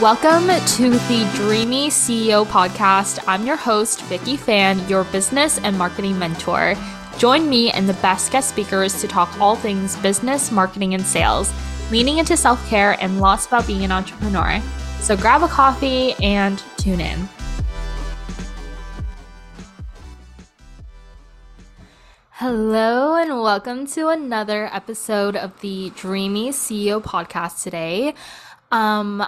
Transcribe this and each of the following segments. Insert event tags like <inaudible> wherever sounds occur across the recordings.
Welcome to the Dreamy CEO podcast. I'm your host, Vicky Phan, your business and marketing mentor. Join me and the best guest speakers to talk all things business, marketing, and sales, leaning into self care and lots about being an entrepreneur. So grab a coffee and tune in. Hello, and welcome to another episode of the Dreamy CEO podcast today. Um,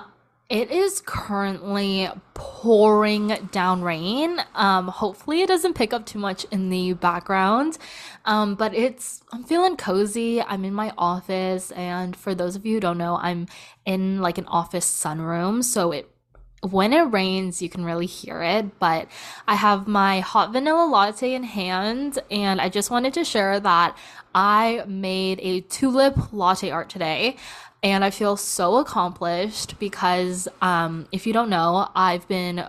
it is currently pouring down rain. Um, hopefully, it doesn't pick up too much in the background. Um, but it's, I'm feeling cozy. I'm in my office. And for those of you who don't know, I'm in like an office sunroom. So it when it rains, you can really hear it, but I have my hot vanilla latte in hand, and I just wanted to share that I made a tulip latte art today, and I feel so accomplished because, um, if you don't know, I've been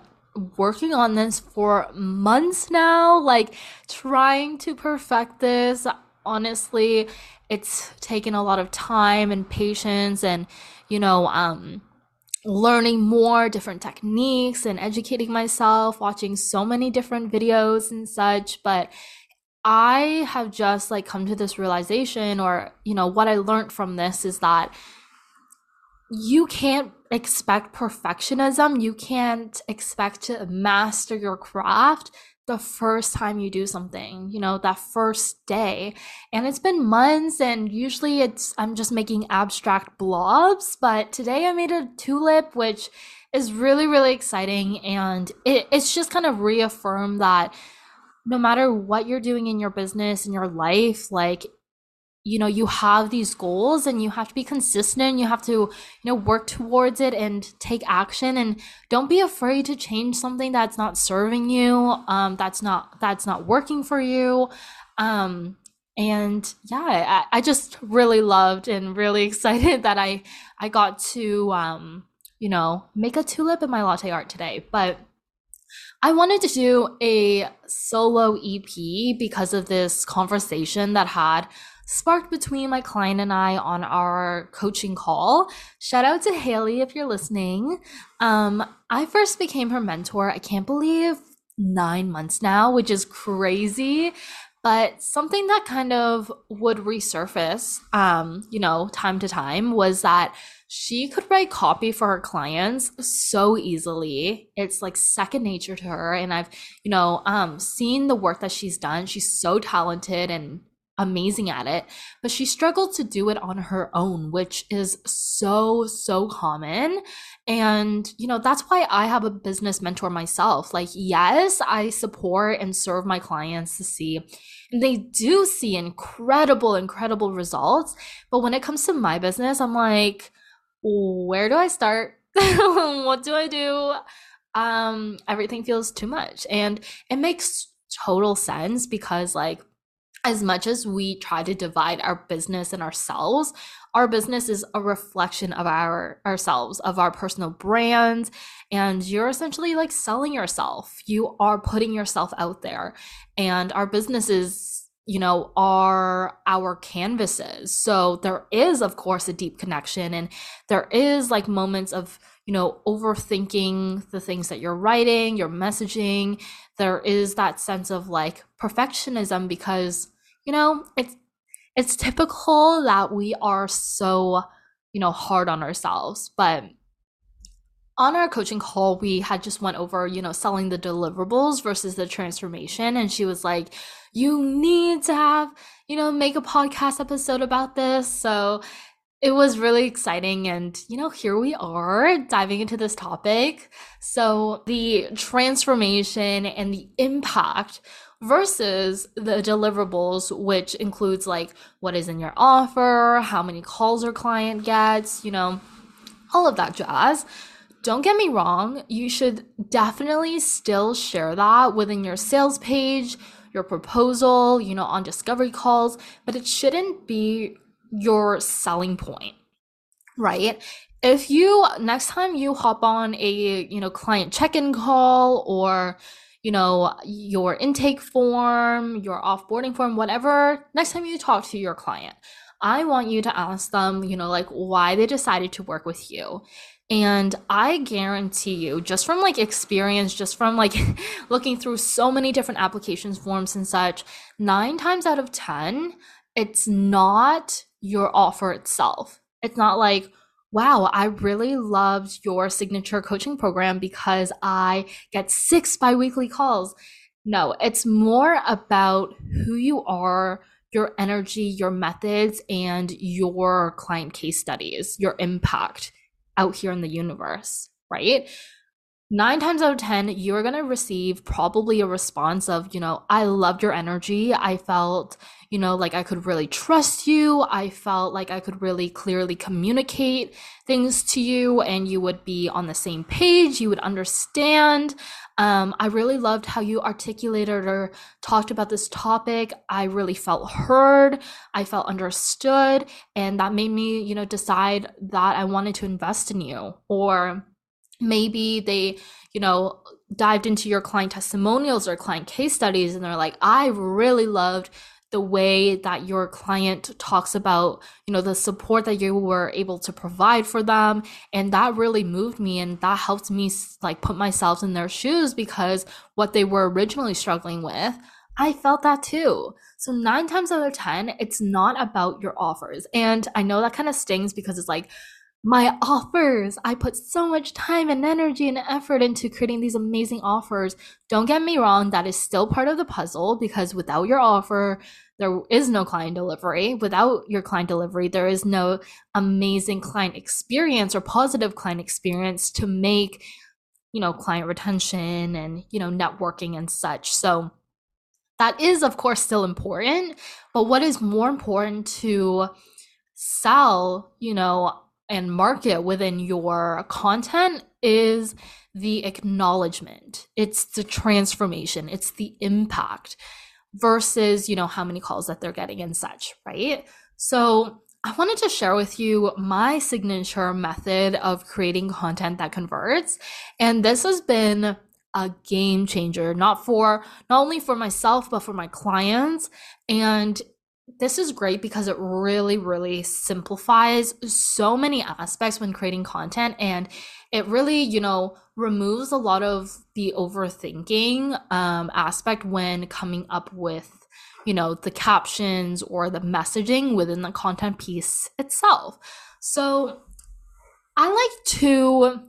working on this for months now, like trying to perfect this. Honestly, it's taken a lot of time and patience, and you know, um, learning more different techniques and educating myself, watching so many different videos and such. But I have just like come to this realization, or, you know, what I learned from this is that you can't expect perfectionism. You can't expect to master your craft the first time you do something, you know, that first day. And it's been months and usually it's I'm just making abstract blobs, but today I made a tulip which is really really exciting and it, it's just kind of reaffirmed that no matter what you're doing in your business in your life, like you know you have these goals and you have to be consistent you have to you know work towards it and take action. And don't be afraid to change something that's not serving you um that's not that's not working for you. Um and yeah I, I just really loved and really <laughs> excited that i i got to um you know make a tulip in my latte art today. But I wanted to do a solo EP because of this conversation that had sparked between my client and I on our coaching call. Shout out to Haley if you're listening. Um, I first became her mentor, I can't believe nine months now, which is crazy. But something that kind of would resurface, um, you know, time to time was that she could write copy for her clients so easily. It's like second nature to her. And I've, you know, um, seen the work that she's done. She's so talented and amazing at it, but she struggled to do it on her own, which is so, so common. And, you know, that's why I have a business mentor myself. Like, yes, I support and serve my clients to see, and they do see incredible, incredible results. But when it comes to my business, I'm like, where do I start? <laughs> what do I do? Um, everything feels too much. And it makes total sense because, like, as much as we try to divide our business and ourselves our business is a reflection of our ourselves of our personal brand and you're essentially like selling yourself. You are putting yourself out there and our businesses you know are our canvases. So there is of course a deep connection and there is like moments of you know overthinking the things that you're writing your messaging. There is that sense of like perfectionism because you know, it's it's typical that we are so, you know, hard on ourselves, but on our coaching call we had just went over you know selling the deliverables versus the transformation. And she was like you need to have you know make a podcast episode about this. So it was really exciting. And you know here we are diving into this topic. So the transformation and the impact versus the deliverables, which includes like what is in your offer, how many calls your client gets, you know, all of that jazz. Don't get me wrong, you should definitely still share that within your sales page, your proposal, you know, on discovery calls, but it shouldn't be your selling point, right? If you next time you hop on a, you know, client check-in call or you know, your intake form, your offboarding form, whatever, next time you talk to your client, I want you to ask them, you know, like why they decided to work with you. And I guarantee you, just from like experience, just from like <laughs> looking through so many different applications forms and such, nine times out of 10, it's not your offer itself. It's not like, wow, I really loved your signature coaching program because I get six biweekly calls. No, it's more about who you are, your energy, your methods, and your client case studies, your impact out here in the universe, right? Nine times out of 10, you're going to receive probably a response of, you know, I loved your energy. I felt, you know, like I could really trust you. I felt like I could really clearly communicate things to you and you would be on the same page. You would understand. Um, I really loved how you articulated or talked about this topic. I really felt heard. I felt understood. And that made me, you know, decide that I wanted to invest in you. Or maybe they, you know, dived into your client testimonials or client case studies and they're like, I really loved the way that your client talks about you know the support that you were able to provide for them and that really moved me and that helped me like put myself in their shoes because what they were originally struggling with I felt that too. So, nine times out of 10, it's not about your offers. And I know that kind of stings because it's like, my offers. I put so much time and energy and effort into creating these amazing offers. Don't get me wrong, that is still part of the puzzle because without your offer, there is no client delivery. Without your client delivery, there is no amazing client experience or positive client experience to make, you know, client retention and, you know, networking and such. So that is, of course, still important. But what is more important to sell, you know, and market within your content is the acknowledgement. It's the transformation, it's the impact versus, you know, how many calls that they're getting and such, right? So, I wanted to share with you my signature method of creating content that converts. And this has been a game changer, not for not only for myself, but for my clients. And this is great because it really, really simplifies so many aspects when creating content and it really, you know, removes a lot of the overthinking um, aspect when coming up with, you know, the captions or the messaging within the content piece itself. So I like to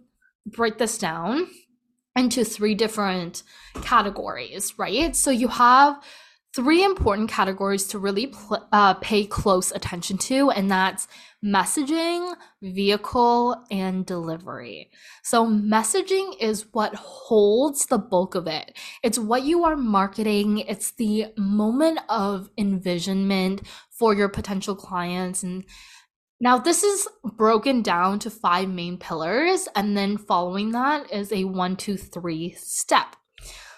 break this down into three different categories, right? So you have three important categories to really pl- uh, pay close attention to, and that's messaging, vehicle, and delivery. So, messaging is what holds the bulk of it. It's what you are marketing, it's the moment of envisionment for your potential clients. And now, this is broken down to five main pillars, and then following that is a one, two, three step.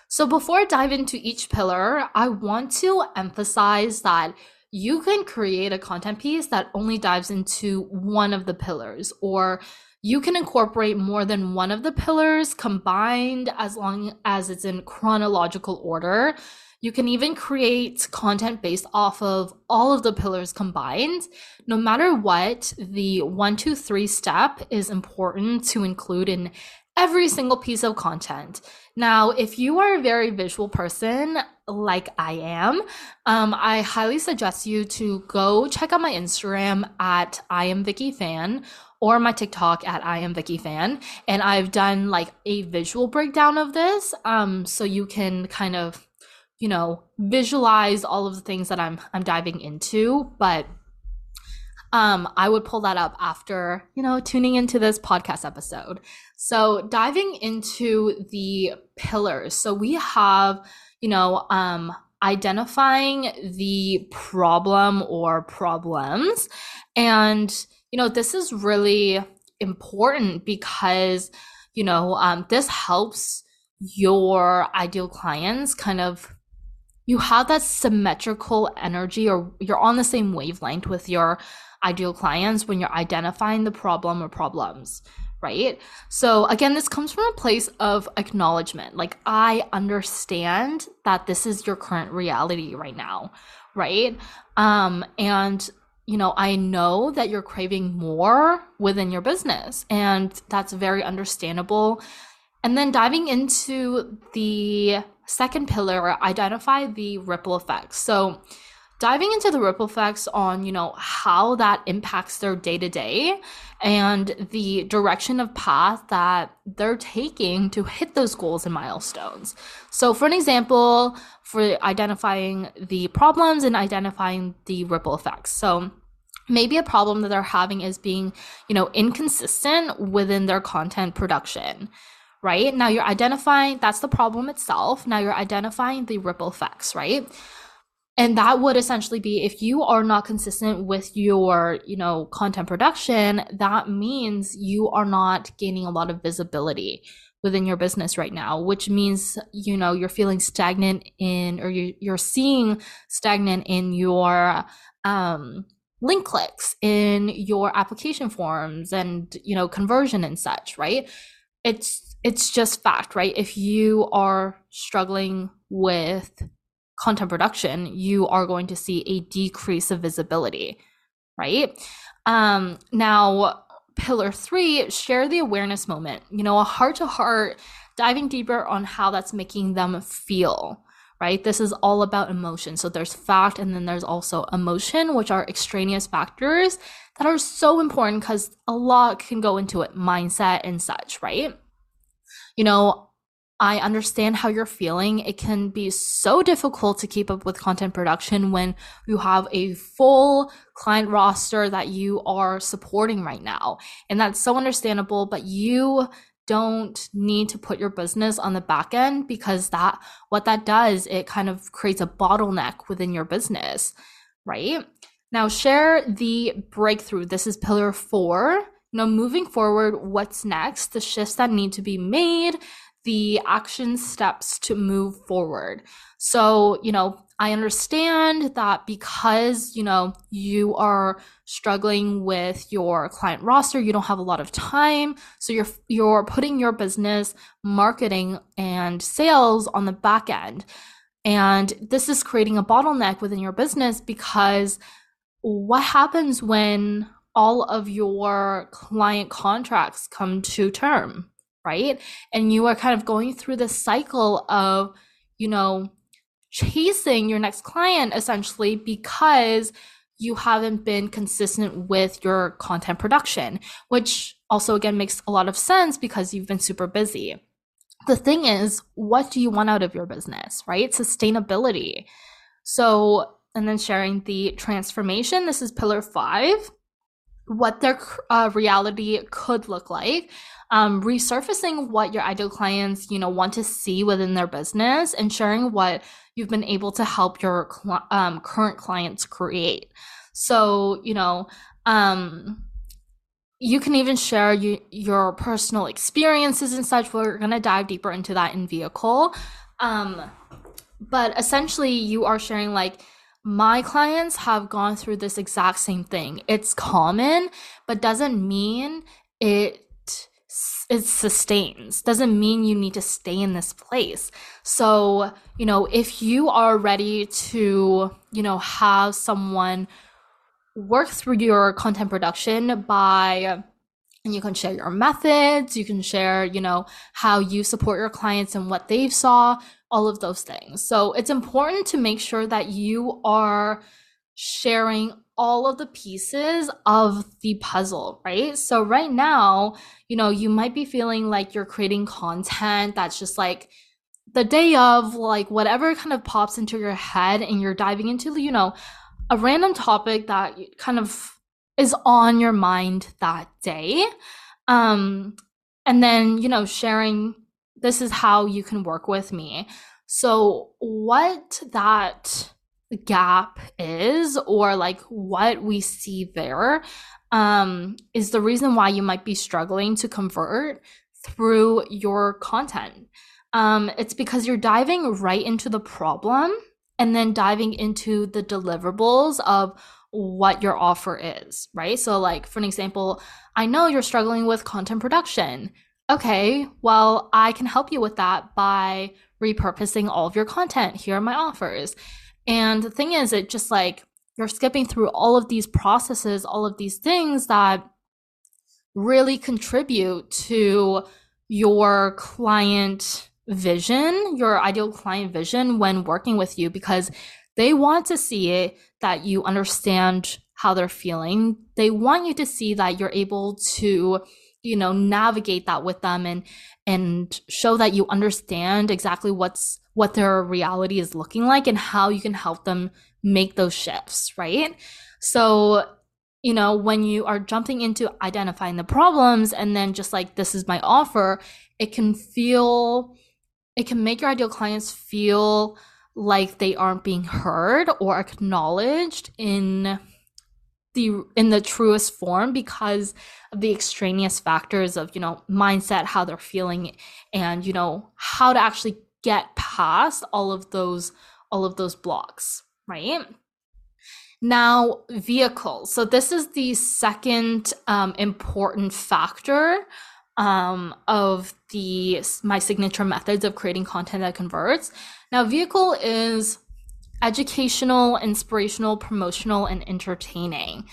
So before I dive into each pillar, I want to emphasize that you can create a content piece that only dives into one of the pillars or you can incorporate more than one of the pillars combined as long as it's in chronological order. You can even create content based off of all of the pillars combined. No matter what, the one, two, three step is important to include in every single piece of content. Now, if you are a very visual person like I am, um, I highly suggest you to go check out my Instagram at I am Vicky Phan or my TikTok at I am Vicky Phan. And I've done like a visual breakdown of this. Um, so you can kind of, you know, visualize all of the things that I'm I'm diving into. But um, I would pull that up after, you know, tuning into this podcast episode. So diving into the pillars. So we have, you know, um, identifying the problem or problems. And, you know, this is really important because, you know, um, this helps your ideal clients kind of you have that symmetrical energy or you're on the same wavelength with your ideal clients when you're identifying the problem or problems right? So again, this comes from a place of acknowledgement. Like, I understand that this is your current reality right now, right? Um, and you know, I know that you're craving more within your business, and that's very understandable. And then diving into the second pillar, identify the ripple effects. So, diving into the ripple effects on, you know, how that impacts their day to day and the direction of path that they're taking to hit those goals and milestones. So, for an example, for identifying the problems and identifying the ripple effects. So, maybe a problem that they're having is being, you know, inconsistent within their content production right? Now you're identifying that's the problem itself. Now you're identifying the ripple effects, right? And that would essentially be if you are not consistent with your you know content production that means you are not gaining a lot of visibility within your business right now which means you know you're feeling stagnant in or you, you're seeing stagnant in your um, link clicks in your application forms and you know conversion and such right? It's it's just fact right? If you are struggling with content production, you are going to see a decrease of visibility, right? Um, now, pillar three, share the awareness moment. You know, a heart to heart, diving deeper on how that's making them feel, right? This is all about emotion. So there's fact and then there's also emotion, which are extraneous factors that are so important because a lot can go into it, mindset and such, right? You know, I understand how you're feeling. It can be so difficult to keep up with content production when you have a full client roster that you are supporting right now. And that's so understandable, but you don't need to put your business on the back end because that what that does it kind of creates a bottleneck within your business right now share the breakthrough this is pillar 4 Now moving forward what's next the shifts that need to be made the action steps to move forward. So, you know, I understand that because, you know, you are struggling with your client roster, you don't have a lot of time, so you're you're putting your business marketing and sales on the back end. And this is creating a bottleneck within your business because what happens when all of your client contracts come to term? Right? And you are kind of going through this cycle of, you know, chasing your next client essentially because you haven't been consistent with your content production, which also again makes a lot of sense because you've been super busy. The thing is, what do you want out of your business, right? Sustainability. So, and then sharing the transformation. This is pillar five what their uh, reality could look like um, resurfacing what your ideal clients you know want to see within their business and sharing what you've been able to help your cl- um, current clients create so you know um, you can even share you, your personal experiences and such we're going to dive deeper into that in vehicle um, but essentially you are sharing like my clients have gone through this exact same thing. It's common, but doesn't mean it it sustains doesn't mean you need to stay in this place so you know if you are ready to you know have someone work through your content production by and you can share your methods you can share you know how you support your clients and what they've saw all of those things. So it's important to make sure that you are sharing all of the pieces of the puzzle, right? So right now, you know, you might be feeling like you're creating content that's just like the day of like whatever kind of pops into your head and you're diving into, you know, a random topic that kind of is on your mind that day. Um and then, you know, sharing this is how you can work with me. So, what that gap is, or like what we see there, um, is the reason why you might be struggling to convert through your content. Um, it's because you're diving right into the problem and then diving into the deliverables of what your offer is, right? So, like, for an example, I know you're struggling with content production okay, well, I can help you with that by repurposing all of your content. Here are my offers. And the thing is, it just like you're skipping through all of these processes, all of these things that really contribute to your client vision, your ideal client vision when working with you because they want to see it that you understand how they're feeling. They want you to see that you're able to, you know, navigate that with them and and show that you understand exactly what's what their reality is looking like and how you can help them make those shifts, right? So, you know, when you are jumping into identifying the problems and then just like this is my offer, it can feel it can make your ideal clients feel like they aren't being heard or acknowledged in the in the truest form because of the extraneous factors of you know mindset how they're feeling and you know how to actually get past all of those all of those blocks right now vehicles so this is the second um, important factor um, of the my signature methods of creating content that converts. Now, vehicle is educational, inspirational, promotional, and entertaining.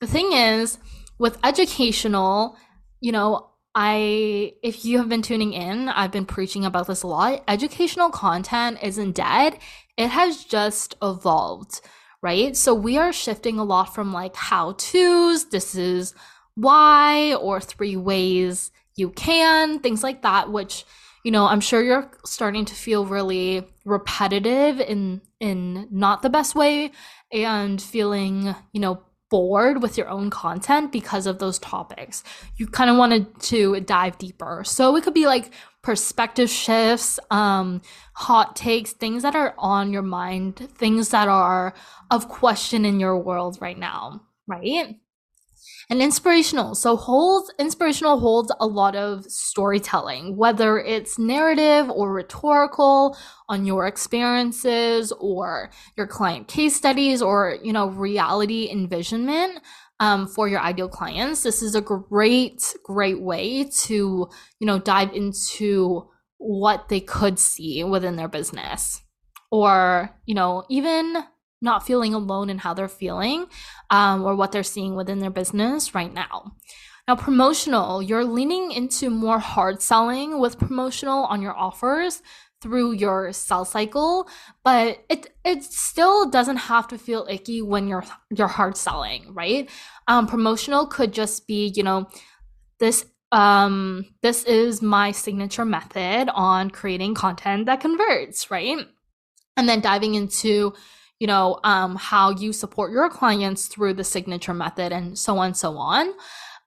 The thing is, with educational, you know, I if you have been tuning in, I've been preaching about this a lot. Educational content isn't dead. It has just evolved, right? So we are shifting a lot from like how to's, this is why or three ways you can, things like that, which you know, I'm sure you're starting to feel really repetitive in in not the best way and feeling, you know, bored with your own content because of those topics. You kind of wanted to dive deeper. So it could be like perspective shifts, um, hot takes, things that are on your mind, things that are of question in your world right now, right? And inspirational. So holds inspirational holds a lot of storytelling, whether it's narrative or rhetorical on your experiences or your client case studies or you know reality envisionment um, for your ideal clients. This is a great, great way to you know dive into what they could see within their business or you know even not feeling alone in how they're feeling um, or what they're seeing within their business right now. Now, promotional, you're leaning into more hard selling with promotional on your offers through your sell cycle, but it it still doesn't have to feel icky when you're you're hard selling, right? Um, promotional could just be, you know, this um this is my signature method on creating content that converts, right? And then diving into you know, um, how you support your clients through the signature method and so on, so on.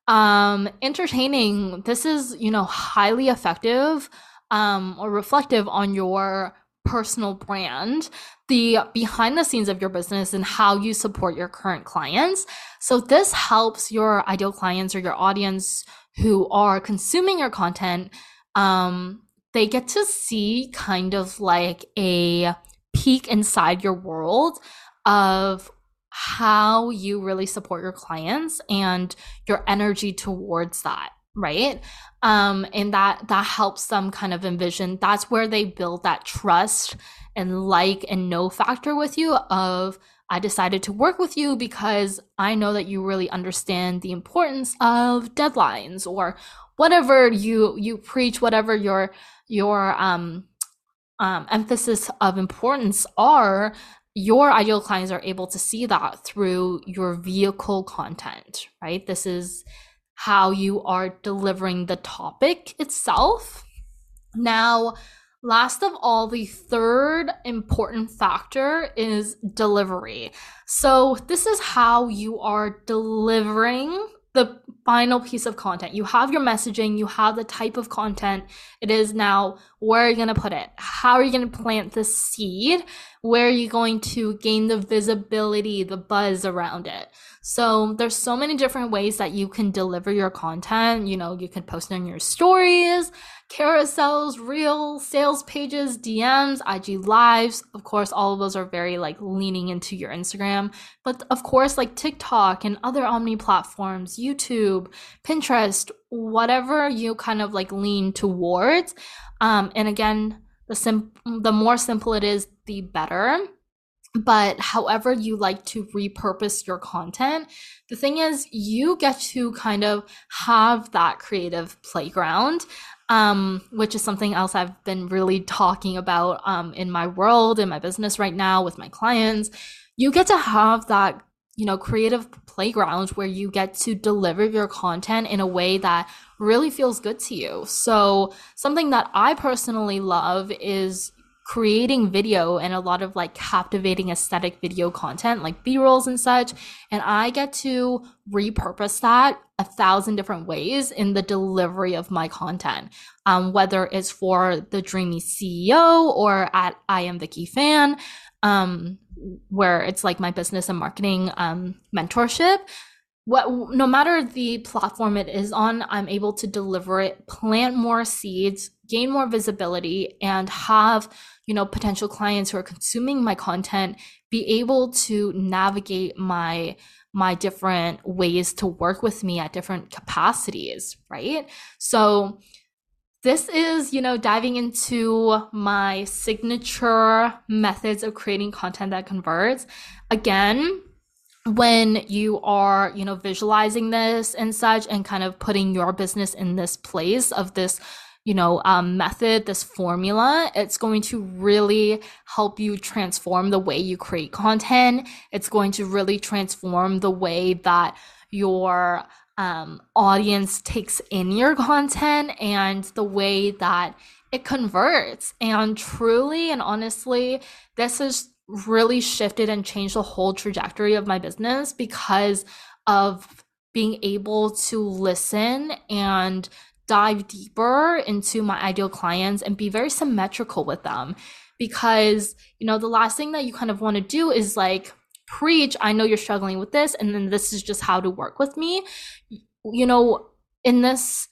Um, entertaining, this is, you know, highly effective um, or reflective on your personal brand, the behind the scenes of your business and how you support your current clients. So this helps your ideal clients or your audience who are consuming your content um, they get to see kind of like a peek inside your world of how you really support your clients and your energy towards that right? Um and that that helps them kind of envision that's where they build that trust and like and know factor with you of I decided to work with you because I know that you really understand the importance of deadlines or whatever you you preach whatever your your um um, emphasis of importance are your ideal clients are able to see that through your vehicle content, right? This is how you are delivering the topic itself. Now, last of all, the third important factor is delivery. So, this is how you are delivering the final piece of content. You have your messaging, you have the type of content. It is now where are you going to put it? How are you going to plant the seed? Where are you going to gain the visibility, the buzz around it? So there's so many different ways that you can deliver your content. You know, you can post on your stories, carousels, reels, sales pages, DMs, IG lives. Of course, all of those are very like leaning into your Instagram. But of course, like TikTok and other omni platforms, YouTube, Pinterest, whatever you kind of like lean towards. Um, and again, the sim the more simple it is, the better. but however you like to repurpose your content, the thing is, you get to kind of have that creative playground. Um, which is something else I've been really talking about um, in my world, in my business right now with my clients. You get to have that, you know, creative playground where you get to deliver your content in a way that really feels good to you. So, something that I personally love is creating video and a lot of like captivating aesthetic video content like b-rolls and such and i get to repurpose that a thousand different ways in the delivery of my content um, whether it's for the dreamy ceo or at i am vicky phan um, where it's like my business and marketing um, mentorship. What no matter the platform it is on i'm able to deliver it plant more seeds gain more visibility and have you know potential clients who are consuming my content be able to navigate my my different ways to work with me at different capacities right? So this is you know diving into my signature methods of creating content that converts. Again when you are you know visualizing this and such and kind of putting your business in this place of this you know um, method this formula it's going to really help you transform the way you create content. It's going to really transform the way that your um, audience takes in your content and the way that it converts. And truly and honestly this has really shifted and changed the whole trajectory of my business because of being able to listen and dive deeper into my ideal clients and be very symmetrical with them. Because you know the last thing that you kind of want to do is like preach i know you're struggling with this and then this is just how to work with me. You know in this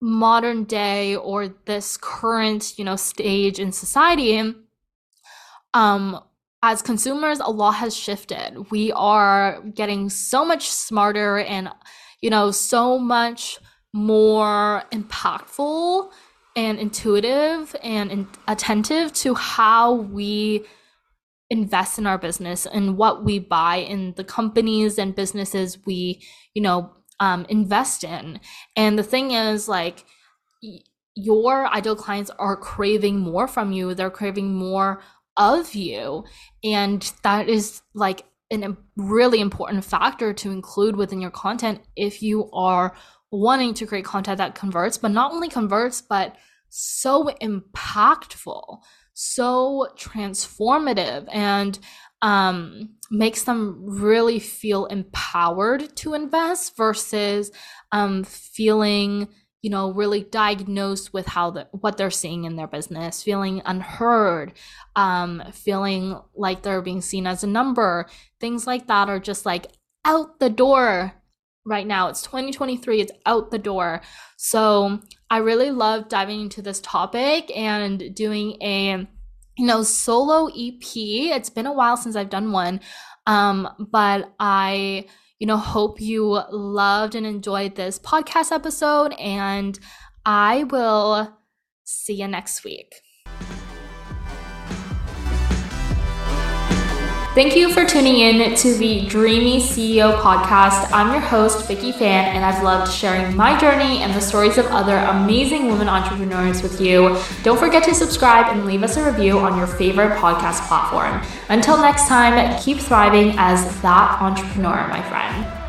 modern day or this current you know stage in society um as consumers a lot has shifted. We are getting so much smarter and you know so much more impactful and intuitive and in- attentive to how we invest in our business and what we buy in the companies and businesses we you know um, invest in. And the thing is like your ideal clients are craving more from you. They're craving more of you. And that is like a really important factor to include within your content if you are wanting to create content that converts, but not only converts, but so impactful, so transformative, and um, makes them really feel empowered to invest versus um, feeling you know really diagnosed with how the, what they're seeing in their business feeling unheard um, feeling like they're being seen as a number. Things like that are just like out the door right now. It's 2023, it's out the door. So I really love diving into this topic and doing a you know solo EP. It's been a while since I've done one. Um, but I you know hope you loved and enjoyed this podcast episode and I will see you next week. Thank you for tuning in to the Dreamy CEO podcast. I'm your host, Vicky Phan, and I've loved sharing my journey and the stories of other amazing women entrepreneurs with you. Don't forget to subscribe and leave us a review on your favorite podcast platform. Until next time, keep thriving as that entrepreneur, my friend.